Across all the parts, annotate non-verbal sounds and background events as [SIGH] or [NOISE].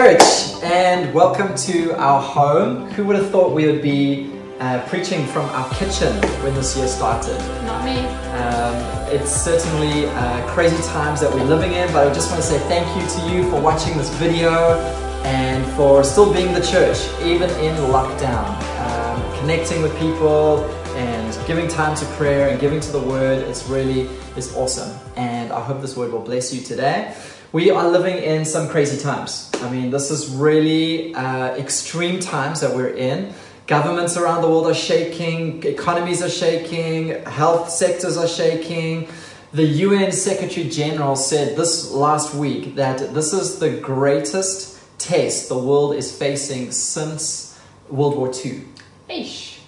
church, and welcome to our home. Who would have thought we would be uh, preaching from our kitchen when this year started? Not me. Um, it's certainly uh, crazy times that we're living in, but I just want to say thank you to you for watching this video and for still being the church, even in lockdown, um, connecting with people and giving time to prayer and giving to the word. It's really is awesome, and I hope this word will bless you today. We are living in some crazy times. I mean, this is really uh, extreme times that we're in. Governments around the world are shaking, economies are shaking, health sectors are shaking. The UN Secretary General said this last week that this is the greatest test the world is facing since World War II.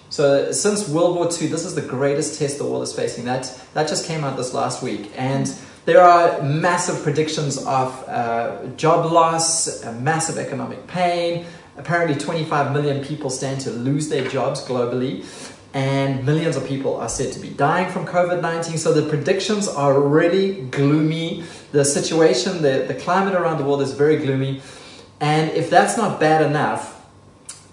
So since World War II, this is the greatest test the world is facing. That that just came out this last week, and there are massive predictions of uh, job loss, massive economic pain. Apparently, 25 million people stand to lose their jobs globally, and millions of people are said to be dying from COVID 19. So, the predictions are really gloomy. The situation, the, the climate around the world is very gloomy. And if that's not bad enough,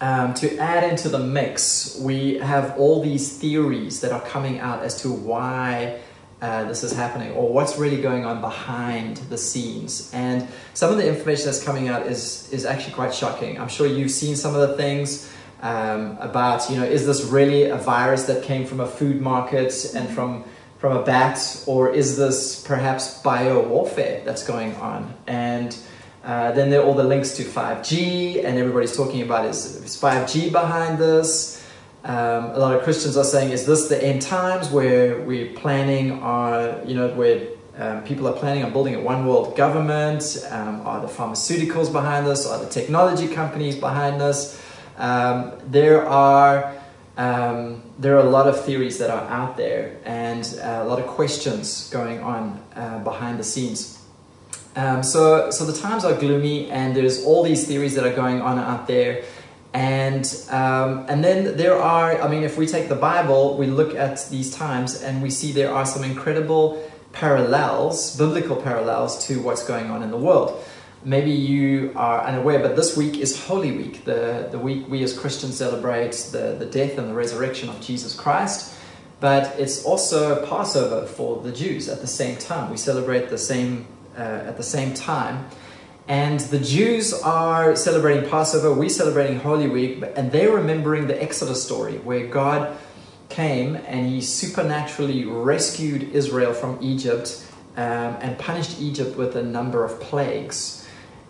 um, to add into the mix, we have all these theories that are coming out as to why uh, this is happening or what's really going on behind the scenes. And some of the information that's coming out is, is actually quite shocking. I'm sure you've seen some of the things um, about, you know, is this really a virus that came from a food market and from, from a bat, or is this perhaps bio warfare that's going on? And uh, then there are all the links to 5G, and everybody's talking about is, is 5G behind this? Um, a lot of Christians are saying, is this the end times where we're planning on, you know, where um, people are planning on building a one world government? Um, are the pharmaceuticals behind this? Are the technology companies behind this? Um, there are um, there are a lot of theories that are out there and uh, a lot of questions going on uh, behind the scenes. Um, so, so the times are gloomy, and there's all these theories that are going on out there. And, um, and then there are, I mean, if we take the Bible, we look at these times and we see there are some incredible parallels, biblical parallels to what's going on in the world. Maybe you are unaware, but this week is Holy Week, the, the week we as Christians celebrate the, the death and the resurrection of Jesus Christ. But it's also Passover for the Jews at the same time. We celebrate the same, uh, at the same time. And the Jews are celebrating Passover, we're celebrating Holy Week, and they're remembering the Exodus story where God came and he supernaturally rescued Israel from Egypt um, and punished Egypt with a number of plagues.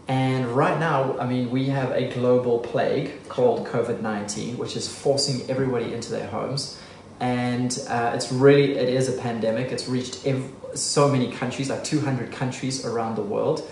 And right now, I mean, we have a global plague called COVID 19, which is forcing everybody into their homes. And uh, it's really, it is a pandemic. It's reached ev- so many countries, like 200 countries around the world.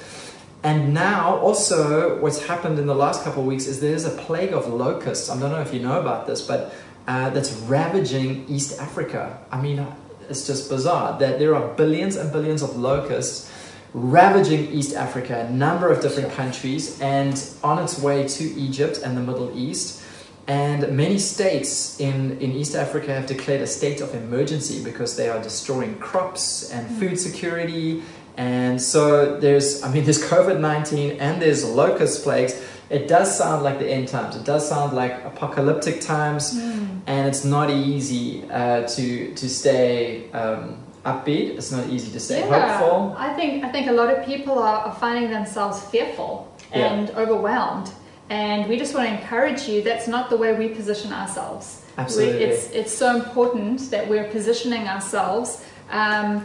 And now, also, what's happened in the last couple of weeks is there's a plague of locusts. I don't know if you know about this, but uh, that's ravaging East Africa. I mean, it's just bizarre that there are billions and billions of locusts ravaging East Africa, a number of different countries, and on its way to Egypt and the Middle East. And many states in, in East Africa have declared a state of emergency because they are destroying crops and food security and so there's, I mean, [LAUGHS] there's COVID 19 and there's locust plagues. It does sound like the end times. It does sound like apocalyptic times, mm. and it's not easy uh, to to stay um, upbeat. It's not easy to stay yeah, hopeful. I think I think a lot of people are, are finding themselves fearful and yeah. overwhelmed, and we just want to encourage you. That's not the way we position ourselves. Absolutely, we, it's it's so important that we're positioning ourselves um,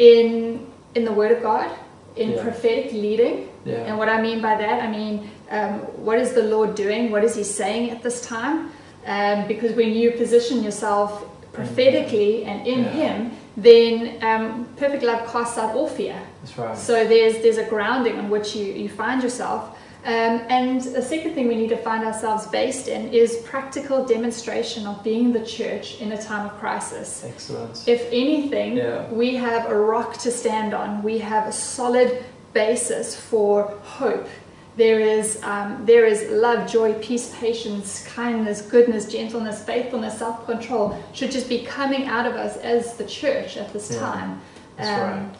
in in the Word of God, in yeah. prophetic leading. Yeah. And what I mean by that, I mean, um, what is the Lord doing? What is He saying at this time? Um, because when you position yourself prophetically and in yeah. Him, then um, perfect love casts out all fear. That's right. So there's there's a grounding on which you, you find yourself. Um, and the second thing we need to find ourselves based in is practical demonstration of being the church in a time of crisis. Excellent. If anything, yeah. we have a rock to stand on. We have a solid basis for hope. There is, um, there is love, joy, peace, patience, kindness, goodness, gentleness, faithfulness, self control should just be coming out of us as the church at this yeah. time. That's um, right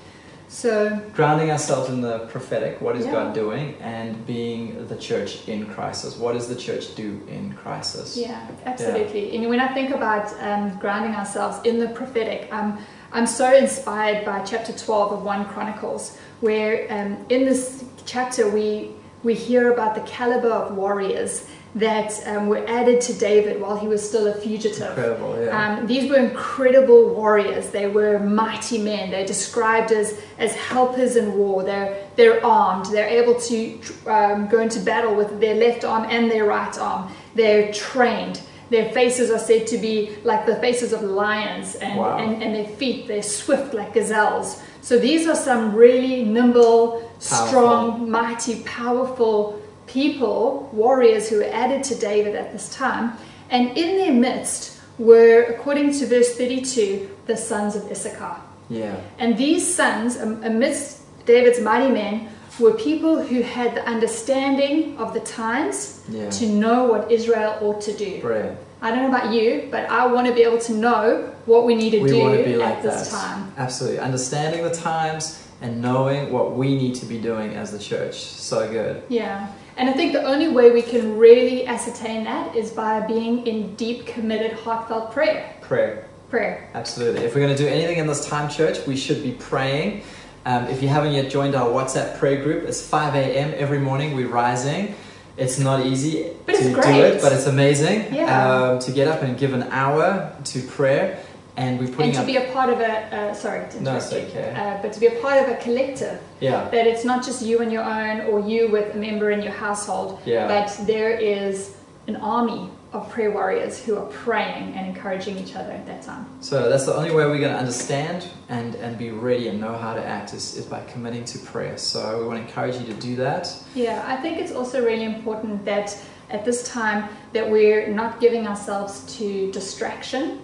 So, grounding ourselves in the prophetic, what is Yeah. God doing, and being the church in crisis. What does the church do in crisis? yeah, absolutely. And when I think about um, grounding ourselves in the prophetic, um, I'm so inspired by chapter 12 of 1 Chronicles, where um, in this chapter we, we hear about the caliber of warriors that um, were added to David while he was still a fugitive. Incredible, yeah. Um, these were incredible warriors. They were mighty men. They're described as, as helpers in war. They're, they're armed. They're able to um, go into battle with their left arm and their right arm. They're trained. Their faces are said to be like the faces of lions, and, Wow. and, and their feet, they're swift like gazelles. So these are some really nimble, strong, mighty, powerful people, warriors who were added to David at this time. And in their midst were, according to verse 32, the sons of Issachar. yeah. And these sons, amidst David's mighty men, were people who had the understanding of the times Yeah. to know what Israel ought to do. Brilliant. I don't know about you, but I want to be able to know what we need to We do to be at this that. time. Absolutely. Understanding the times and knowing what we need to be doing as the church. So good. Yeah. And I think the only way we can really ascertain that is by being in deep, committed, heartfelt prayer. Prayer. Prayer. Absolutely. If we're going to do anything in this time, church, we should be praying. Um, if you haven't yet joined our WhatsApp prayer group, it's 5 a.m. every morning. We're rising. It's not easy But it's to do it, but it's amazing Yeah. um, to get up and give an hour to prayer. And we're putting And to be a part of a, uh, sorry to No, it's okay. uh, but to be a part of a collective. yeah. That it's not just you on your own or you with a member in your household, Yeah. but there is an army of prayer warriors who are praying and encouraging each other at that time. So that's the only way we're going to understand and, and be ready and know how to act is, is by committing to prayer. So we want to encourage you to do that. Yeah, I think it's also really important that at this time that we're not giving ourselves to distraction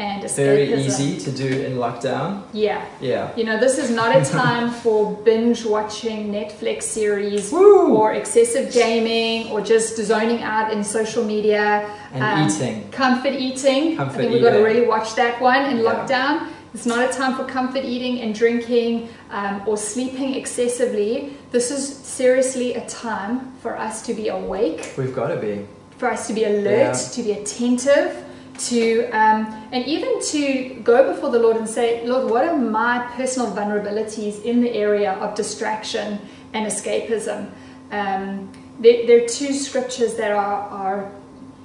and escapism. Very easy to do in lockdown. Yeah. Yeah. You know, this is not a [LAUGHS] time for binge watching Netflix series Woo! or excessive gaming or just zoning out in social media. And Um, eating. Comfort eating. Comfort I think we've got to really watch that one in Yeah. lockdown. It's not a time for comfort eating and drinking um, or sleeping excessively. This is seriously a time for us to be awake, We've got to be. for us to be alert, Yeah. to be attentive, to um, and even to go before the Lord and say, Lord, what are my personal vulnerabilities in the area of distraction and escapism? Um, there, there are two scriptures that are, are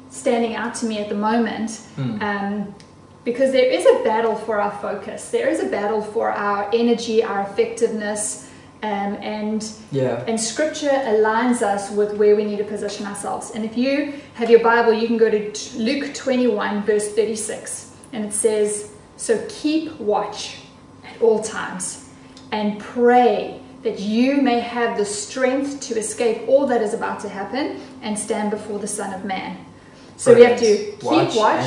standing out to me at the moment. Hmm. Um, because there is a battle for our focus, there is a battle for our energy, our effectiveness, um, and Yeah. and scripture aligns us with where we need to position ourselves. And if you have your Bible, you can go to Luke 21, verse 36. And it says, So keep watch at all times and pray that you may have the strength to escape all that is about to happen and stand before the Son of Man. So we have to keep Watch watch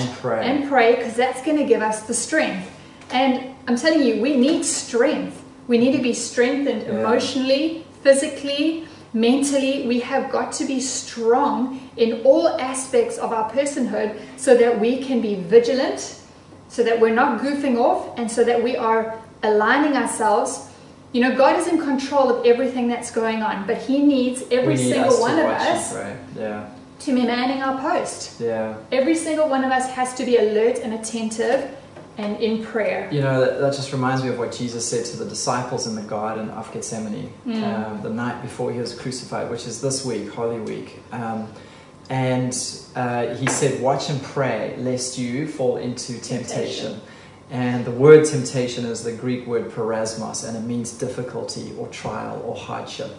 and pray because that's going to give us the strength. And I'm telling you, we need strength. We need to be strengthened Yeah. emotionally, physically, mentally. We have got to be strong in all aspects of our personhood so that we can be vigilant, so that we're not goofing off, and so that we are aligning ourselves. You know, God is in control of everything that's going on, but He needs every need single one of us. Yeah. to be manning our post. Yeah. Every single one of us has to be alert and attentive and in prayer. You know, that, that just reminds me of what Jesus said to the disciples in the Garden of Gethsemane Mm. um, the night before he was crucified, which is this week, Holy Week. Um, and uh, he said, Watch and pray lest you fall into temptation. Temptation. And the word temptation is the Greek word peirasmos, and it means difficulty or trial or hardship.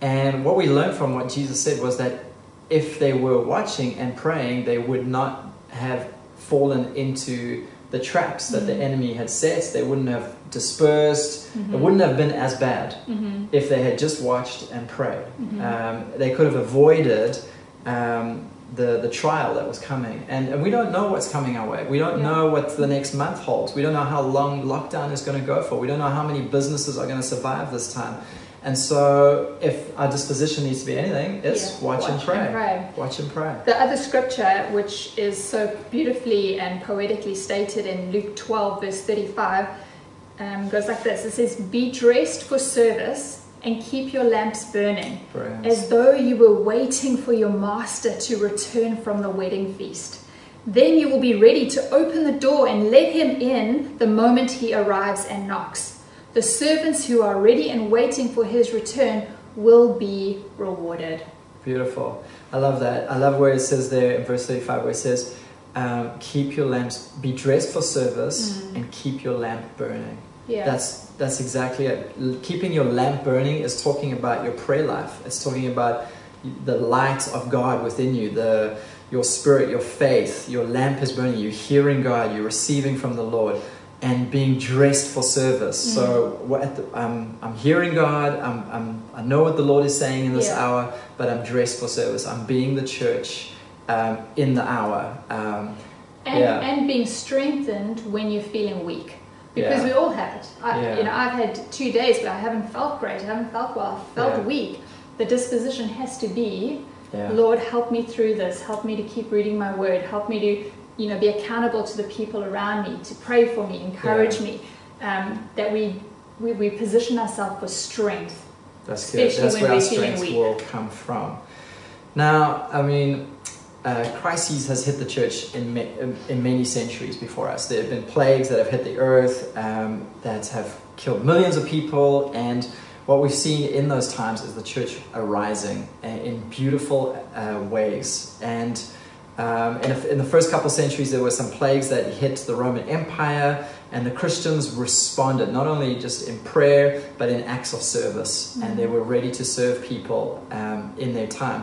And what we learned from what Jesus said was that if they were watching and praying, they would not have fallen into the traps that the Mhm. enemy had set. They wouldn't have dispersed. It Mhm. wouldn't have been as bad Mhm. if they had just watched and prayed. Um, they could have avoided um, the, the trial that was coming. And, and we don't know what's coming our way. We don't Yeah. know what the next month holds. We don't know how long lockdown is going to go for. We don't know how many businesses are going to survive this time. And so, if our disposition needs to be anything, it's Yeah, watch, and, pray. and pray. Watch and pray. The other scripture, which is so beautifully and poetically stated in Luke 12, verse 35, um, goes like this it says, Be dressed for service and keep your lamps burning, Brilliant. as though you were waiting for your master to return from the wedding feast. Then you will be ready to open the door and let him in the moment he arrives and knocks. The servants who are ready and waiting for his return will be rewarded. Beautiful. I love that. I love where it says there in verse 35 where it says, um, keep your lamps, be dressed for service and keep your lamp burning. Yeah. That's that's exactly it. Keeping your lamp burning is talking about your prayer life. It's talking about the light of God within you, the your spirit, your faith. Your lamp is burning. You're hearing God. You're receiving from the Lord, and being dressed for service. So what at the, I'm I'm hearing God. I'm, I'm I know what the Lord is saying in this Yeah. hour, but I'm dressed for service. I'm being the church um, in the hour. Um, and, Yeah. and being strengthened when you're feeling weak because Yeah. we all have it I, you know i've had two days where i haven't felt great i haven't felt well i felt weak the disposition has to be lord help me through this help me to keep reading my word help me to you know be accountable to the people around me to pray for me encourage Yeah. me um, that we, we we position ourselves for strength That's good. That's when where our strength weak. will come from. Now, I mean, uh, crises has hit the church in, ma- in in many centuries before us. There have been plagues that have hit the earth um, that have killed millions of people, and what we've seen in those times is the church arising uh, in beautiful uh, ways. And um, in, in the first couple centuries, there were some plagues that hit the Roman Empire, and the Christians responded not only just in prayer, but in acts of service, and they were ready to serve people um, in their time.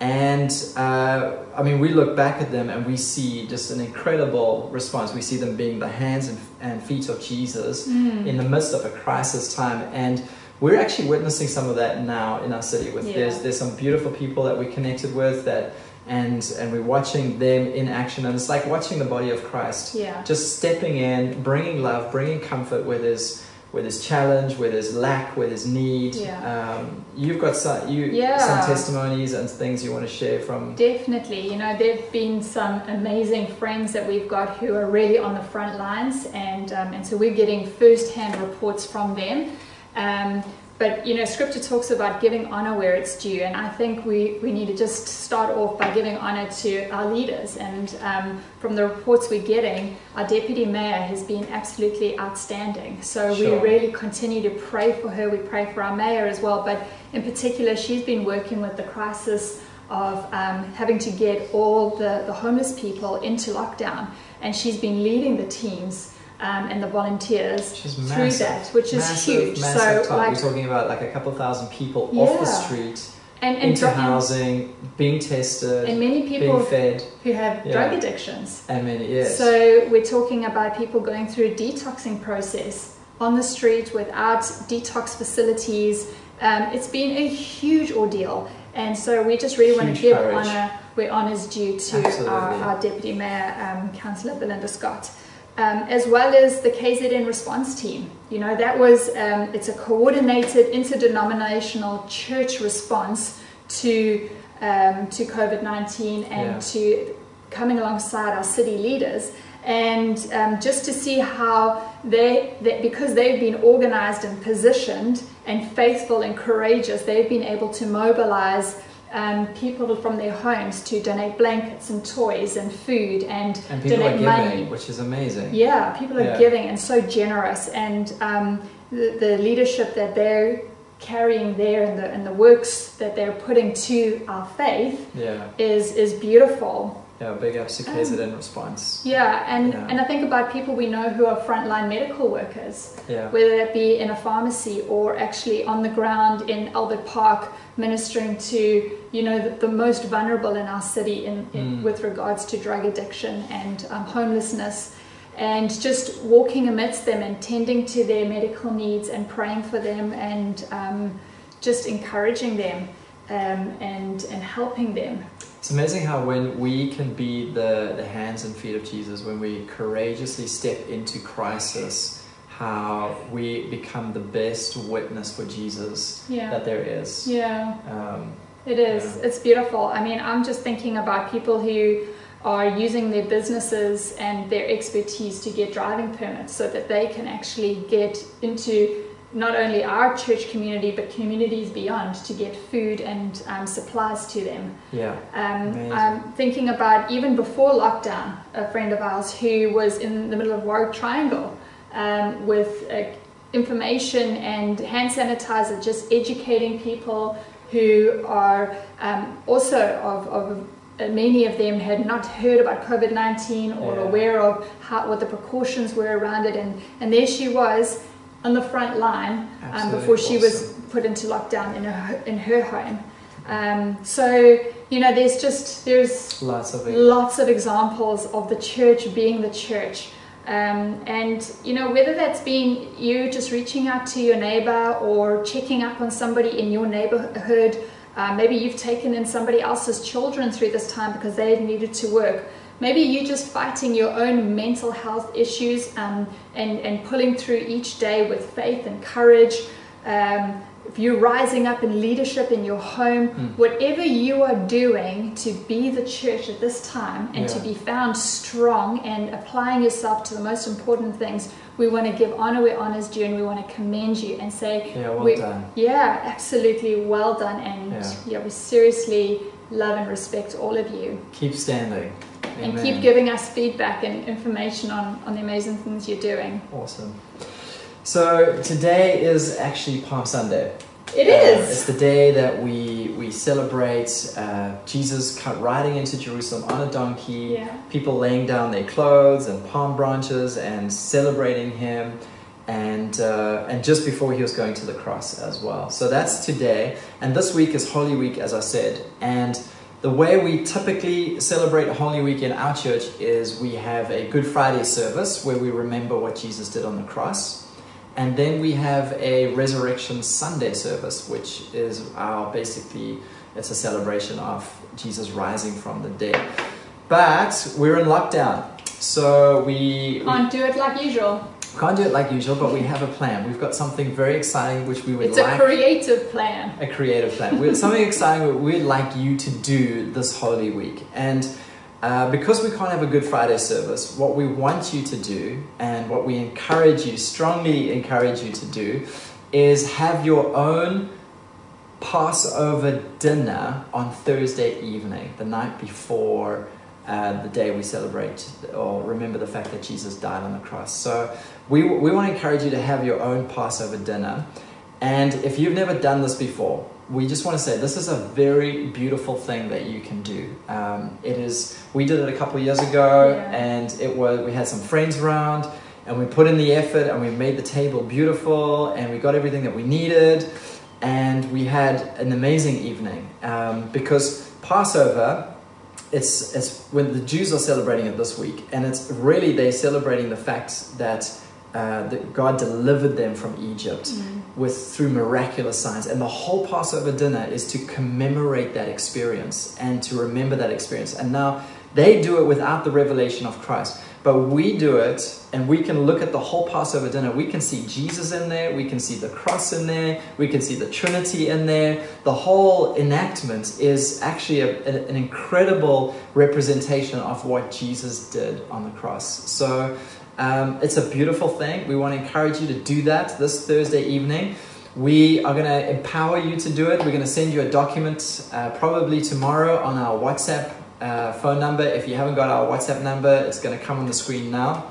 And uh, I mean, we look back at them and we see just an incredible response. We see them being the hands and, and feet of Jesus in the midst of a crisis time. And we're actually witnessing some of that now in our city. With Yeah. there's there's some beautiful people that we connected with that, and and we're watching them in action. And it's like watching the body of Christ yeah just stepping in, bringing love, bringing comfort where there's where there's challenge, where there's lack, where there's need. Yeah. Um, you've got some you Yeah. some testimonies and things you want to share from. Definitely. You know, there have been some amazing friends that we've got who are really on the front lines, and, um, and so we're getting first hand reports from them. Um, but, you know, scripture talks about giving honor where it's due, and I think we, we need to just start off by giving honor to our leaders. And um, from the reports we're getting, our deputy mayor has been absolutely outstanding. So Sure. we really continue to pray for her. We pray for our mayor as well, but in particular, she's been working with the crisis of um, having to get all the, the homeless people into lockdown. And she's been leading the teams um, and the volunteers through that, which is massive, huge. Massive so, time. like, We're talking about like a couple thousand people off the street and, and, into housing, being tested, and many being people fed, who have Yeah. drug addictions. and many yes. So we're talking about people going through a detoxing process on the street without detox facilities. Um, it's been a huge ordeal, and so we just really want to give courage. honour where honour's due to our, our deputy mayor, um, Councillor Belinda Scott. Um, as well as the KZN response team. You know, that was, um, it's a coordinated interdenominational church response to, um, to COVID 19 and Yeah. to coming alongside our city leaders. And um, just to see how they, they, because they've been organized and positioned and faithful and courageous, they've been able to mobilize um, people from their homes to donate blankets and toys and food and, and people are donate giving, money. which is amazing. Yeah, people are Yeah. giving and so generous, and um, the, the leadership that they're carrying there and the and the works that they're putting to our faith Yeah, is is beautiful. Yeah. Big ups to KZN response. Yeah, and Yeah. and I think about people we know who are frontline medical workers, Yeah, whether that be in a pharmacy or actually on the ground in Albert Park ministering to you know the, the most vulnerable in our city in, in Mm. with regards to drug addiction and um, homelessness and just walking amidst them and tending to their medical needs and praying for them and um, just encouraging them um, and and helping them It's amazing how when we can be the, the hands and feet of Jesus, when we courageously step into crisis, how we become the best witness for Jesus yeah that there is. yeah Um, It is. Yeah. It's beautiful. I mean, I'm just thinking about people who are using their businesses and their expertise to get driving permits so that they can actually get into not only our church community but communities beyond to get food and um, supplies to them. Yeah. Um. I'm thinking about even before lockdown, a friend of ours who was in the middle of Warwick Triangle um, with uh, information and hand sanitizer, just educating people who are um, also of, of uh, many of them had not heard about COVID 19 or Yeah. aware of how, what the precautions were around it. And, and there she was on the front line um, before she was put into lockdown in her, in her home. Um, so, you know, there's just, there's Lots of it. lots of examples of the church being the church. Um, and you know whether that's been you just reaching out to your neighbor or checking up on somebody in your neighborhood uh, maybe you've taken in somebody else's children through this time because they needed to work maybe you're just fighting your own mental health issues um, and, and pulling through each day with faith and courage um, if you're rising up in leadership in your home, Mm. whatever you are doing to be the church at this time and to be found strong and applying yourself to the most important things, we want to give honor where honor is due and we want to commend you and say, Yeah, well we- done. Yeah, absolutely well done. And Yeah. yeah. we seriously love and respect all of you. Keep standing. And keep giving us feedback and information on, on the amazing things you're doing. Awesome. So today is actually Palm Sunday. It Uh, is. it's the day that we we celebrate uh, Jesus cut riding into Jerusalem on a donkey. Yeah. People laying down their clothes and palm branches and celebrating Him, and uh, and just before He was going to the cross as well. So that's today, and this week is Holy Week, as I said, and. The way we typically celebrate Holy Week in our church is we have a Good Friday service where we remember what Jesus did on the cross. And then we have a Resurrection Sunday service, which is our basically it's a celebration of Jesus rising from the dead. But we're in lockdown, so we, Can't do it like usual. Can't do it like usual. But we have a plan. We've got something very exciting which we would It's a like creative plan. a creative plan. We something exciting we'd like you to do this Holy Week. And uh, because we can't have a Good Friday service, what we want you to do, and what we encourage you, strongly encourage you to do, is have your own Passover dinner on Thursday evening, the night before uh, the day we celebrate or remember the fact that Jesus died on the cross. So we, we want to encourage you to have your own Passover dinner. And if you've never done this before, we just want to say this is a very beautiful thing that you can do. Um, it is. We did it a couple of years ago, Yeah. and it was. We had some friends around, and we put in the effort, and we made the table beautiful, and we got everything that we needed, and we had an amazing evening um, because Passover it's it's when the Jews are celebrating it this week, and it's really they're celebrating the fact that uh, that God delivered them from Egypt with through miraculous signs, and the whole Passover dinner is to commemorate that experience and to remember that experience. And now they do it without the revelation of Christ, but we do it, and we can look at the whole Passover dinner. We can see Jesus in there, we can see the cross in there, we can see the Trinity in there. The whole enactment is actually a- an incredible representation of what Jesus did on the cross. So um, it's a beautiful thing. We want to encourage you to do that this Thursday evening. We are going to empower you to do it. We're going to send you a document uh, probably tomorrow on our WhatsApp uh, phone number. If you haven't got our WhatsApp number, it's going to come on the screen now.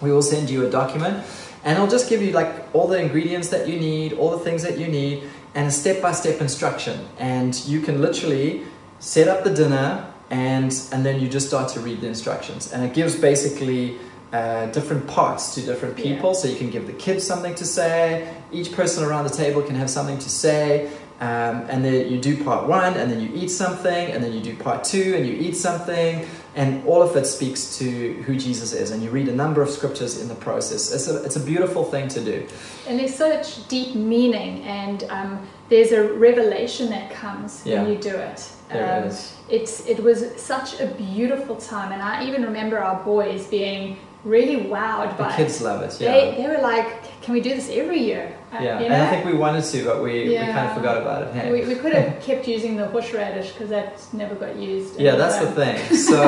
We will send you a document and it'll just give you like all the ingredients that you need, all the things that you need, and a step by step instruction. And you can literally set up the dinner and and then you just start to read the instructions. And it gives basically uh, different parts to different Yeah. people. So you can give the kids something to say. Each person around the table can have something to say. Um, and then you do part one, and then you eat something, and then you do part two, and you eat something, and all of it speaks to who Jesus is. And you read a number of scriptures in the process. It's a, it's a beautiful thing to do. And there's such deep meaning, and um, there's a revelation that comes Yeah. when you do it. There um, is. It's it was such a beautiful time, and I even remember our boys being really wowed by The kids it. love it. Yeah. They they were like, "Can we do this every year?" Uh, Yeah, you and I think we wanted to, but we, we kind of forgot about it. Hey? we, we could have [LAUGHS] kept using the horseradish because that never got used. Yeah, that's the thing. [LAUGHS] So,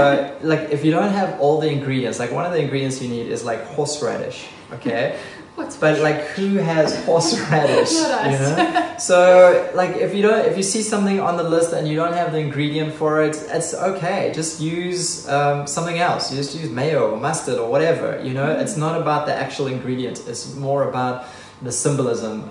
like, if you don't have all the ingredients, like one of the ingredients you need is like horseradish, okay? [LAUGHS] What's But like, who has [LAUGHS] horseradish? You know. [LAUGHS] So, like, if you don't, if you see something on the list and you don't have the ingredient for it, it's okay. Just use um, something else. You just use mayo or mustard or whatever. You know, it's not about the actual ingredient. It's more about the symbolism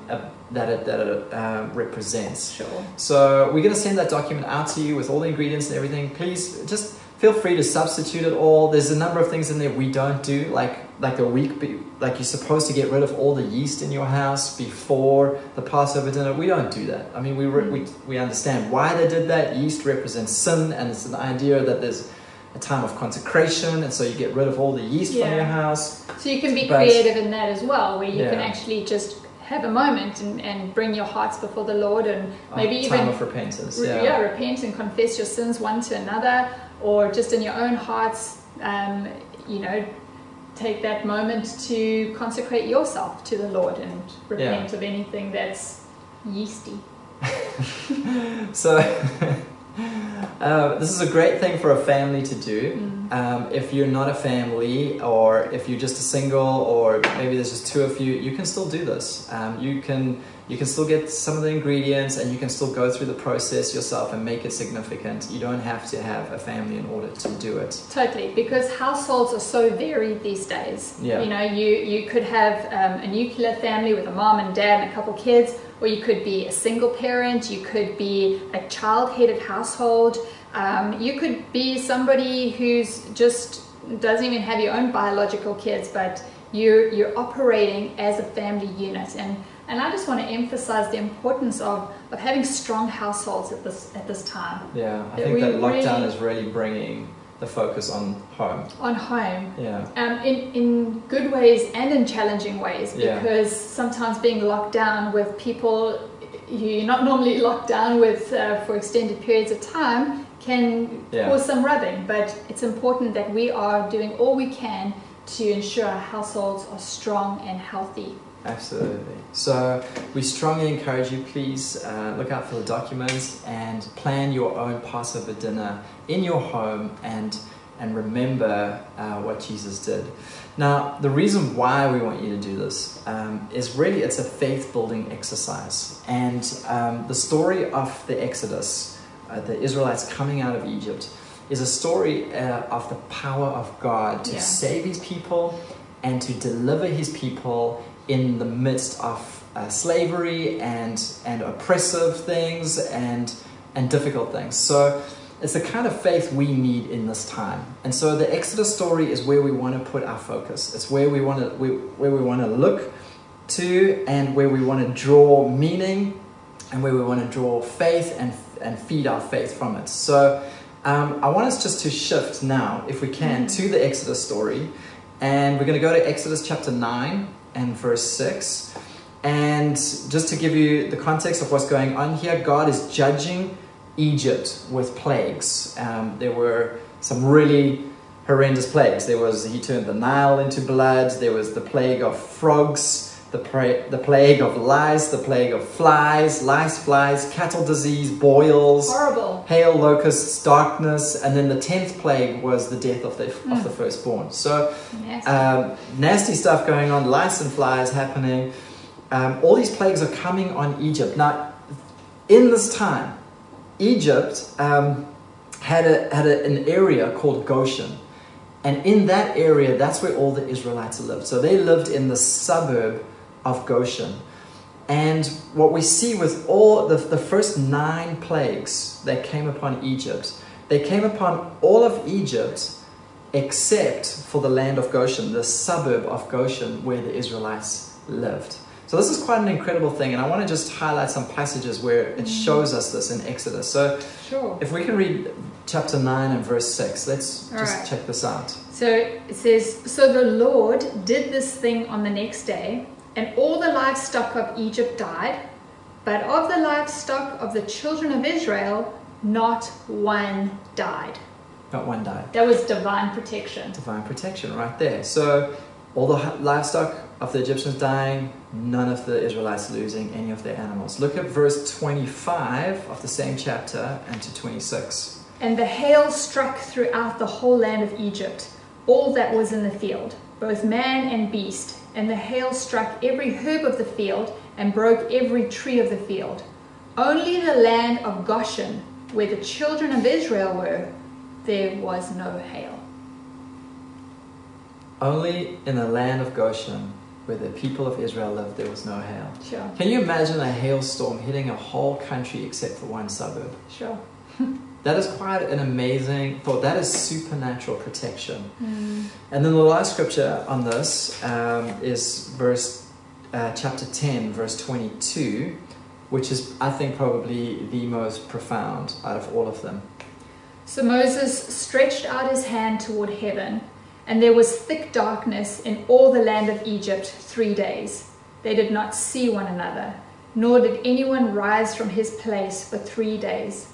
that it that it uh, represents. Sure. So we're going to send that document out to you with all the ingredients and everything. Please just feel free to substitute it all. There's a number of things in there we don't do, like like a week, be, like you're supposed to get rid of all the yeast in your house before the Passover dinner. We don't do that. I mean, we re- we we understand why they did that. Yeast represents sin, and it's an idea that there's a time of consecration, and so you get rid of all the yeast from your house. So you can be But- creative in that as well, where you can actually just have a moment and, and bring your hearts before the Lord and A maybe time even of repentance. re- Yeah. repent and confess your sins one to another, or just in your own hearts, um, you know, take that moment to consecrate yourself to the Lord and repent of anything that's yeasty. [LAUGHS] So, [LAUGHS] uh, this is a great thing for a family to do. Mm. Um, if you're not a family, or if you're just a single, or maybe there's just two of you, you can still do this. Um, you can you can still get some of the ingredients, and you can still go through the process yourself and make it significant. You don't have to have a family in order to do it. Totally, because households are so varied these days. Yeah. You know, you, you could have um, a nuclear family with a mom and dad and a couple kids, or you could be a single parent, you could be a child headed household, um, you could be somebody who's just doesn't even have your own biological kids, but you're, you're operating as a family unit. And, and I just want to emphasize the importance of, of having strong households at this, at this time Yeah, I That think that lockdown really- is really bringing the focus on home. on home. Yeah, Um, in, in good ways and in challenging ways Yeah. because sometimes being locked down with people you're not normally [LAUGHS] locked down with uh, for extended periods of time can Yeah. cause some rubbing but it's important that we are doing all we can to ensure our households are strong and healthy Absolutely. So we strongly encourage you, please uh, look out for the documents and plan your own Passover dinner in your home and and remember uh, what Jesus did. Now, the reason why we want you to do this um, is really it's a faith building exercise, and um, the story of the Exodus, uh, the Israelites coming out of Egypt, is a story uh, of the power of God to Yeah. save His people and to deliver His people in the midst of uh, slavery and and oppressive things and and difficult things. So it's the kind of faith we need in this time. And so the Exodus story is where we want to put our focus. It's where we want to we, where we want to look to and where we want to draw meaning and where we want to draw faith and and feed our faith from it. So um, I want us just to shift now, if we can, to the Exodus story. And we're going to go to Exodus chapter 9 and verse 6. And just to give you the context of what's going on here, God is judging Egypt with plagues. Um, there were some really horrendous plagues. There was, he turned the Nile into blood, there was the plague of frogs, the, pra- the plague of lice, the plague of flies, lice, flies, cattle disease, boils horrible hail, locusts, darkness, and then the tenth plague was the death of the of the firstborn. So nasty. um, nasty stuff going on, lice and flies happening. Um, all these plagues are coming on Egypt. Now, in this time, Egypt um, had a had a, an area called Goshen, and in that area, that's where all the Israelites lived. So they lived in the suburb of Goshen. And what we see with all the, the first nine plagues that came upon Egypt, they came upon all of Egypt except for the land of Goshen, the suburb of Goshen where the Israelites lived. So this is quite an incredible thing, and I want to just highlight some passages where it mm-hmm. shows us this in Exodus. So sure if we can read chapter 9 and verse 6, let's All just right. check this out. So it says, So the Lord did this thing on the next day, and all the livestock of Egypt died, but of the livestock of the children of Israel, not one died. Not one died. That was divine protection. divine protection right there. So all the livestock of the Egyptians dying, none of the Israelites losing any of their animals. Look at verse 25 of the same chapter and to 26. And the hail struck throughout the whole land of Egypt, all that was in the field, both man and beast. And the hail struck every herb of the field and broke every tree of the field. Only in the land of Goshen, where the children of Israel were, there was no hail. Only in the land of Goshen, where the people of Israel lived, there was no hail. Sure, Can you imagine a hailstorm hitting a whole country except for one suburb? sure. [LAUGHS] That is quite an amazing thought. That is supernatural protection. And then the last scripture on this um, is verse uh, chapter 10, verse 22, which is, I think, probably the most profound out of all of them. So Moses stretched out his hand toward heaven, and there was thick darkness in all the land of Egypt three days. They did not see one another, nor did anyone rise from his place for three days.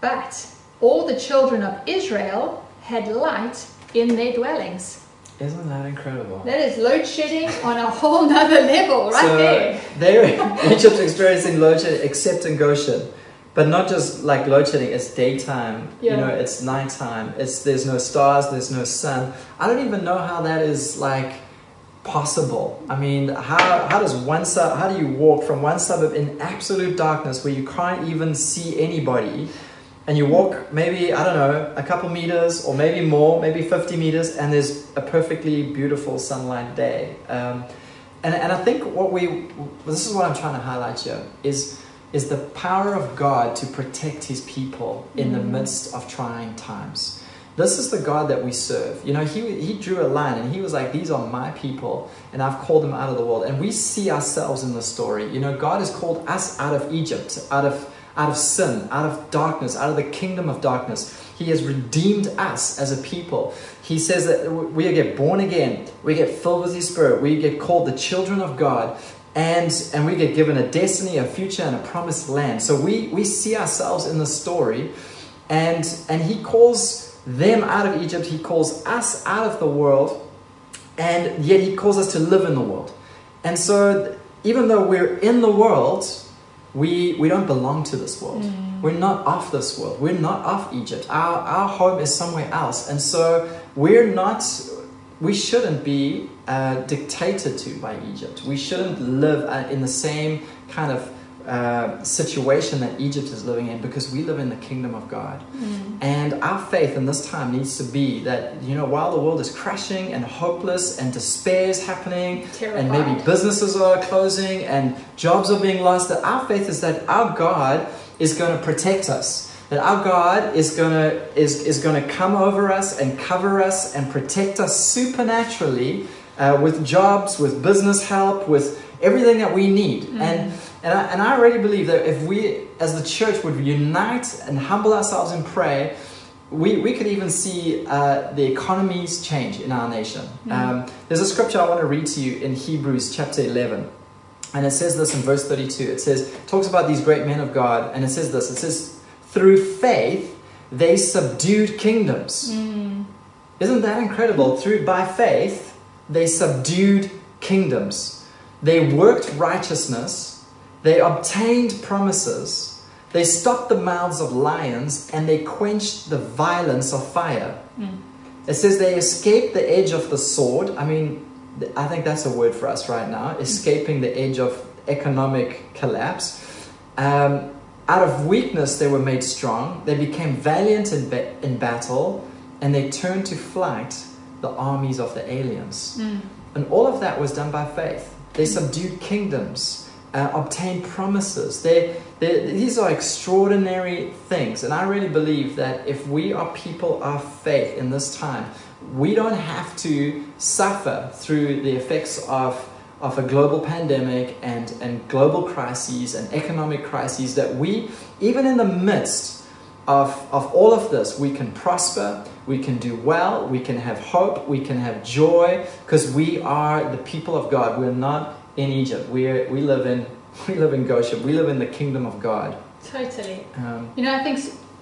But all the children of Israel had light in their dwellings. Isn't that incredible? That is load shedding on a whole nother level, right so there. they're [LAUGHS] Egypt experiencing load shedding except in Goshen. But not just like load shedding, it's daytime, yeah. you know, it's nighttime, it's there's no stars, there's no sun. I don't even know how that is like possible. I mean, how, how does one sub, how do you walk from one suburb in absolute darkness where you can't even see anybody and you walk maybe, I don't know, a couple meters or maybe more, maybe 50 meters and there's a perfectly beautiful sunlight day. Um, and, and I think what we, this is what I'm trying to highlight here, is, is the power of God to protect his people in the midst of trying times. This is the God that we serve. You know, he, he drew a line and he was like, These are my people, and I've called them out of the world. And we see ourselves in the story. You know, God has called us out of Egypt, out of, out of sin, out of darkness, out of the kingdom of darkness. He has redeemed us as a people. He says that we get born again, we get filled with His Spirit, we get called the children of God, and, and we get given a destiny, a future, and a promised land. So we, we see ourselves in the story, and, and He calls them out of Egypt, He calls us out of the world, and yet He calls us to live in the world. And so, even though we're in the world, we, we don't belong to this world. We're not of this world. We're not of Egypt. Our, our home is somewhere else. And so we're not, we shouldn't be uh, dictated to by Egypt. We shouldn't live uh, in the same kind of uh, situation that Egypt is living in because we live in the kingdom of God. And our faith in this time needs to be that, you know, while the world is crashing and hopeless and despair is happening Terrified. and maybe businesses are closing and jobs are being lost, that our faith is that our God is going to protect us. That our God is going to is, is going to come over us and cover us and protect us supernaturally uh, with jobs, with business help, with everything that we need. And and I, and I really believe that if we as the church would unite and humble ourselves and pray, we, we could even see uh, the economies change in our nation. Um, there's a scripture I want to read to you in Hebrews chapter 11. And it says this in verse 32. It says, talks about these great men of God, and it says this. It says, through faith they subdued kingdoms. Isn't that incredible? Through by faith they subdued kingdoms. They worked righteousness. They obtained promises. They stopped the mouths of lions and they quenched the violence of fire. Hmm. It says they escaped the edge of the sword. I mean, I think that's a word for us right now hmm. escaping the edge of economic collapse. Um, out of weakness, they were made strong. They became valiant in, ba- in battle and they turned to flight the armies of the aliens. Hmm. And all of that was done by faith. They subdued kingdoms, uh, obtained promises. They, they, these are extraordinary things. And I really believe that if we are people of faith in this time, we don't have to suffer through the effects of, of a global pandemic and, and global crises and economic crises. That we, even in the midst of, of all of this, we can prosper, we can do well, we can have hope, we can have joy, because we are the people of God. We're not in Egypt. We're, we, live in, [LAUGHS] we live in Goshen. We live in the kingdom of God. Totally. Um, You know, I think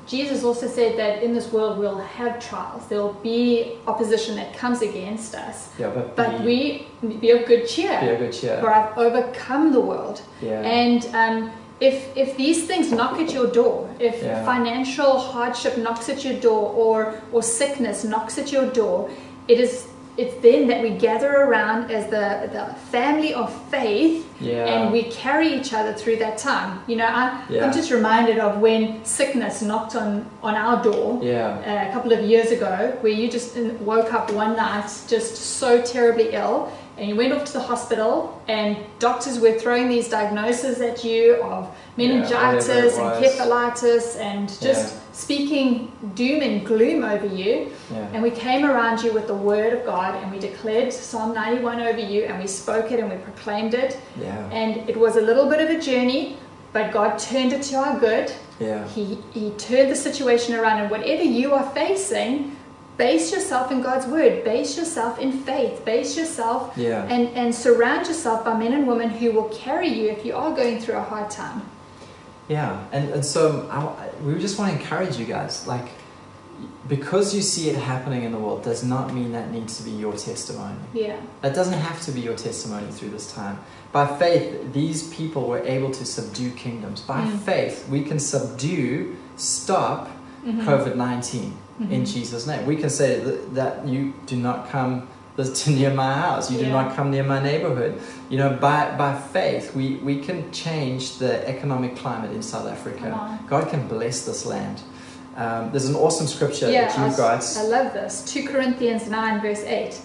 Jesus also said that in this world we'll have trials. There will be opposition that comes against us. Yeah, but, But be, we be of good cheer. be a good cheer. For I've overcome the world. Yeah. And um, if if these things knock at your door, if Yeah. financial hardship knocks at your door, or or sickness knocks at your door, it is it's then that we gather around as the the family of faith, Yeah. and we carry each other through that time. You know, I, Yeah. I'm just reminded of when sickness knocked on on our door yeah. uh, a couple of years ago where you just woke up one night just so terribly ill and you went off to the hospital and doctors were throwing these diagnoses at you of meningitis it and was. encephalitis and just Yeah. speaking doom and gloom over you Yeah. and we came around you with the word of God and we declared Psalm 91 over you and we spoke it and we proclaimed it Yeah. and it was a little bit of a journey but God turned it to our good Yeah. he, he turned the situation around, and whatever you are facing, base yourself in God's word, base yourself in faith, base yourself Yeah. and, and surround yourself by men and women who will carry you if you are going through a hard time. Yeah, and, and so I, we just want to encourage you guys, like, because you see it happening in the world does not mean that needs to be your testimony. Yeah. That doesn't have to be your testimony through this time. By faith, these people were able to subdue kingdoms. By Mm. faith, we can subdue, stop Mhm. COVID 19 in Mhm. Jesus' name. We can say that, that you do not come [LAUGHS] to near my house, you do not come near my neighborhood. You know, by, by faith, we, we can change the economic climate in South Africa. God can bless this land. Um, there's an awesome scripture Yeah, that I, you guys. I love this. 2 Corinthians 9, verse 8.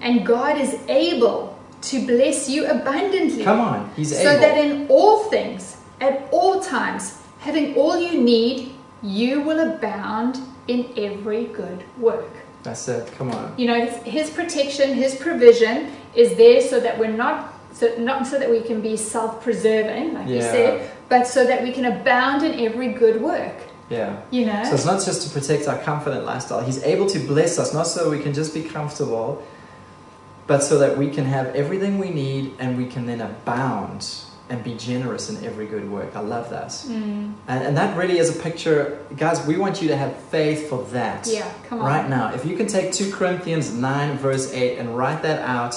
And God is able to bless you abundantly. Come on, He's so able. So that in all things, at all times, having all you need, you will abound in every good work. That's it. Come on. You know, his, protection, his provision is there so that we're not so not so that we can be self-preserving, like you said, but so that we can abound in every good work. Yeah. You know, So it's not just to protect our confident lifestyle. He's able to bless us, not so we can just be comfortable, but so that we can have everything we need and we can then abound and be generous in every good work. I love that. Mm, And, and that really is a picture, guys, we want you to have faith for that. yeah, come on, Right now. If you can take 2 Corinthians 9, verse 8, and write that out,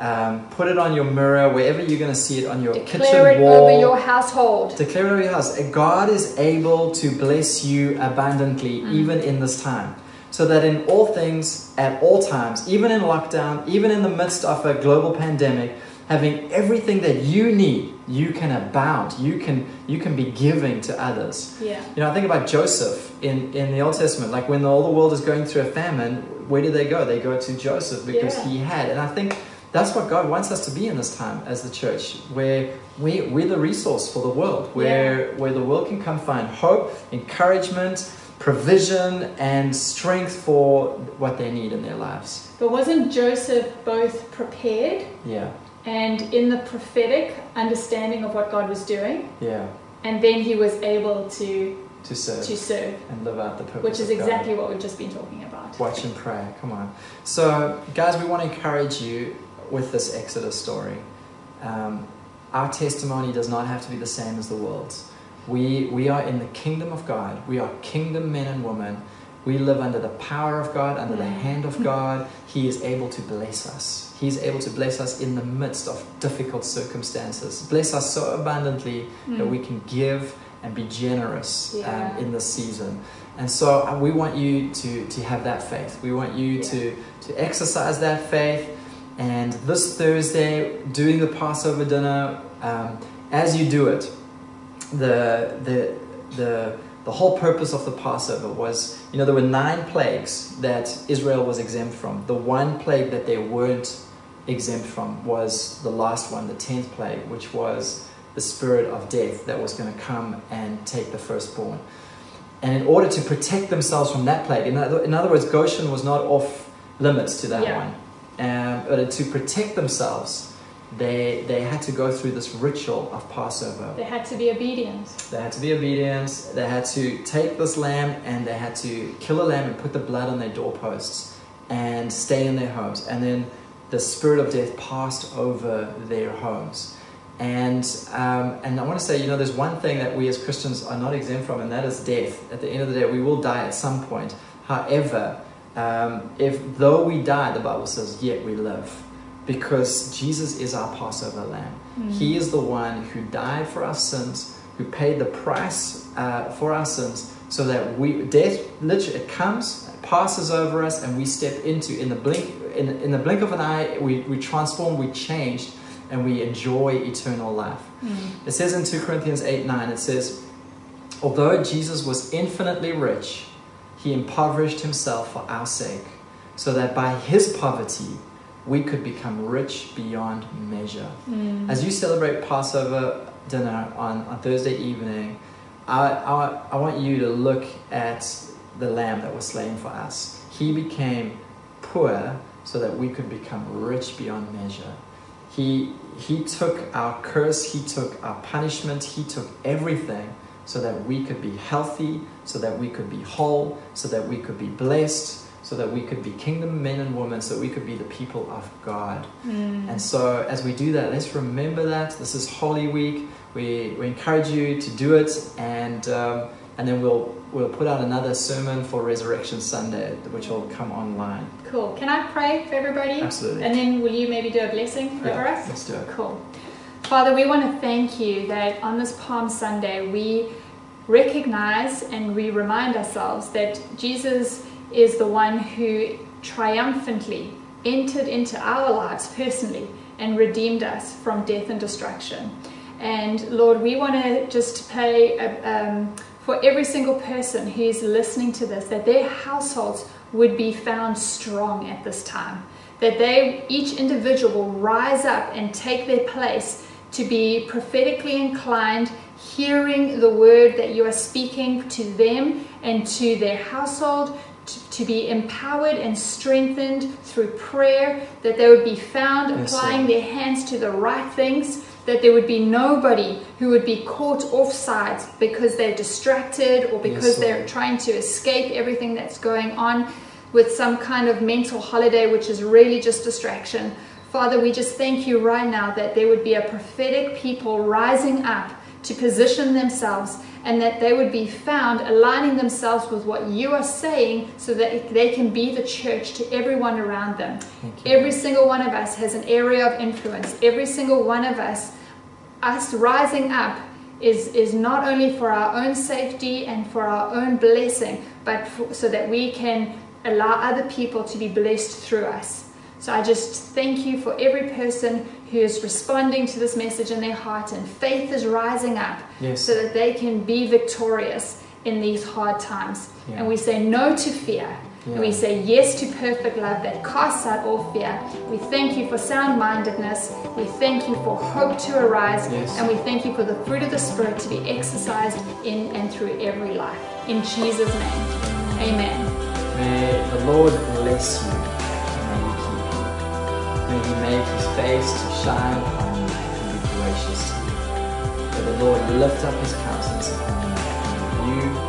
um, put it on your mirror, wherever you're going to see it, on your declare kitchen it wall. over your household. Declare it over your house. God is able to bless you abundantly Mm. even in this time. So that in all things, at all times, even in lockdown, even in the midst of a global pandemic, having everything that you need, you can abound. You can you can be giving to others. Yeah, You know, I think about Joseph in, in the Old Testament. Like when all the world is going through a famine, where do they go? They go to Joseph because Yeah. he had. And I think that's what God wants us to be in this time as the church, where we, we're the resource for the world, where, where the world can come find hope, encouragement, provision, and strength for what they need in their lives. but wasn't Joseph both prepared Yeah, and in the prophetic understanding of what God was doing, yeah, and then he was able to to serve to serve, and live out the purpose. which is exactly what we've just been talking about. Watch and pray. Come on. So, guys, we want to encourage you with this Exodus story. Um, our testimony does not have to be the same as the world's. We, we are in the kingdom of God. We are kingdom men and women. We live under the power of God, under the Mm. hand of God. He is able to bless us. He is able to bless us in the midst of difficult circumstances. Bless us so abundantly that Mm. we can give and be generous Yeah. um, in this season. And so uh, we want you to, to have that faith. We want you Yeah. to, to exercise that faith. And this Thursday, doing the Passover dinner, um, as you do it, the, the, the, the whole purpose of the Passover was, you know, there were nine plagues that Israel was exempt from. The one plague that they weren't exempt from was the last one, the tenth plague, which was the spirit of death that was going to come and take the firstborn. And in order to protect themselves from that plague, in other, in other words, Goshen was not off limits to that Yeah. one. Um, but to protect themselves, they, they had to go through this ritual of Passover. They had to be obedient. They had to be obedient. They had to take this lamb and they had to kill a lamb and put the blood on their doorposts and stay in their homes. And then the spirit of death passed over their homes. And, um, and I want to say, you know, there's one thing that we as Christians are not exempt from, and that is death. At the end of the day, we will die at some point. However, um, if though we die, the Bible says, yet we live. Because Jesus is our Passover lamb. Mm. He is the one who died for our sins, who paid the price uh, for our sins, so that we death literally it comes, passes over us, and we step into in the blink in, in the blink of an eye, we, we transform, we changed, and we enjoy eternal life. Mm. It says in 2 Corinthians 8 9, it says, Although Jesus was infinitely rich, he impoverished himself for our sake, so that by his poverty we could become rich beyond measure. Mm. As you celebrate Passover dinner on, on Thursday evening, I, I, I want you to look at the lamb that was slain for us. He became poor so that we could become rich beyond measure. He, he took our curse, He took our punishment, He took everything so that we could be healthy, so that we could be whole, so that we could be blessed, so that we could be kingdom men and women, so we could be the people of God. Mm. And so, as we do that, let's remember that this is Holy Week. We, we encourage you to do it, and um, and then we'll we'll put out another sermon for Resurrection Sunday, which will come online. Cool. Can I pray for everybody? Absolutely. And then will you maybe do a blessing over Yeah, us? let's do it. Cool. Father, we want to thank you that on this Palm Sunday we recognize and we remind ourselves that Jesus is the one who triumphantly entered into our lives personally and redeemed us from death and destruction. And Lord, we want to just pray uh, um, for every single person who is listening to this that their households would be found strong at this time. That they, each individual, will rise up and take their place to be prophetically inclined, hearing the word that you are speaking to them and to their household, to, be empowered and strengthened through prayer, that they would be found Yes, applying Lord. their hands to the right things, that there would be nobody who would be caught offside because they're distracted or because Yes, they're trying to escape everything that's going on with some kind of mental holiday, which is really just distraction. Father, we just thank you right now that there would be a prophetic people rising up to position themselves and that they would be found aligning themselves with what you are saying so that they can be the church to everyone around them. Every single one of us has an area of influence. Every single one of us, us rising up, is, is not only for our own safety and for our own blessing, but for, so that we can allow other people to be blessed through us. So I just thank you for every person who is responding to this message in their heart and faith is rising up Yes. so that they can be victorious in these hard times. Yeah. And we say no to fear. And we say yes to perfect love that casts out all fear. We thank you for sound mindedness. We thank you for hope to arise. Yes. And we thank you for the fruit of the Spirit to be exercised in and through every life. In Jesus' name, amen. May the Lord bless you. May He make His face to shine upon you and be gracious to you. May the Lord lift up His countenance upon you and you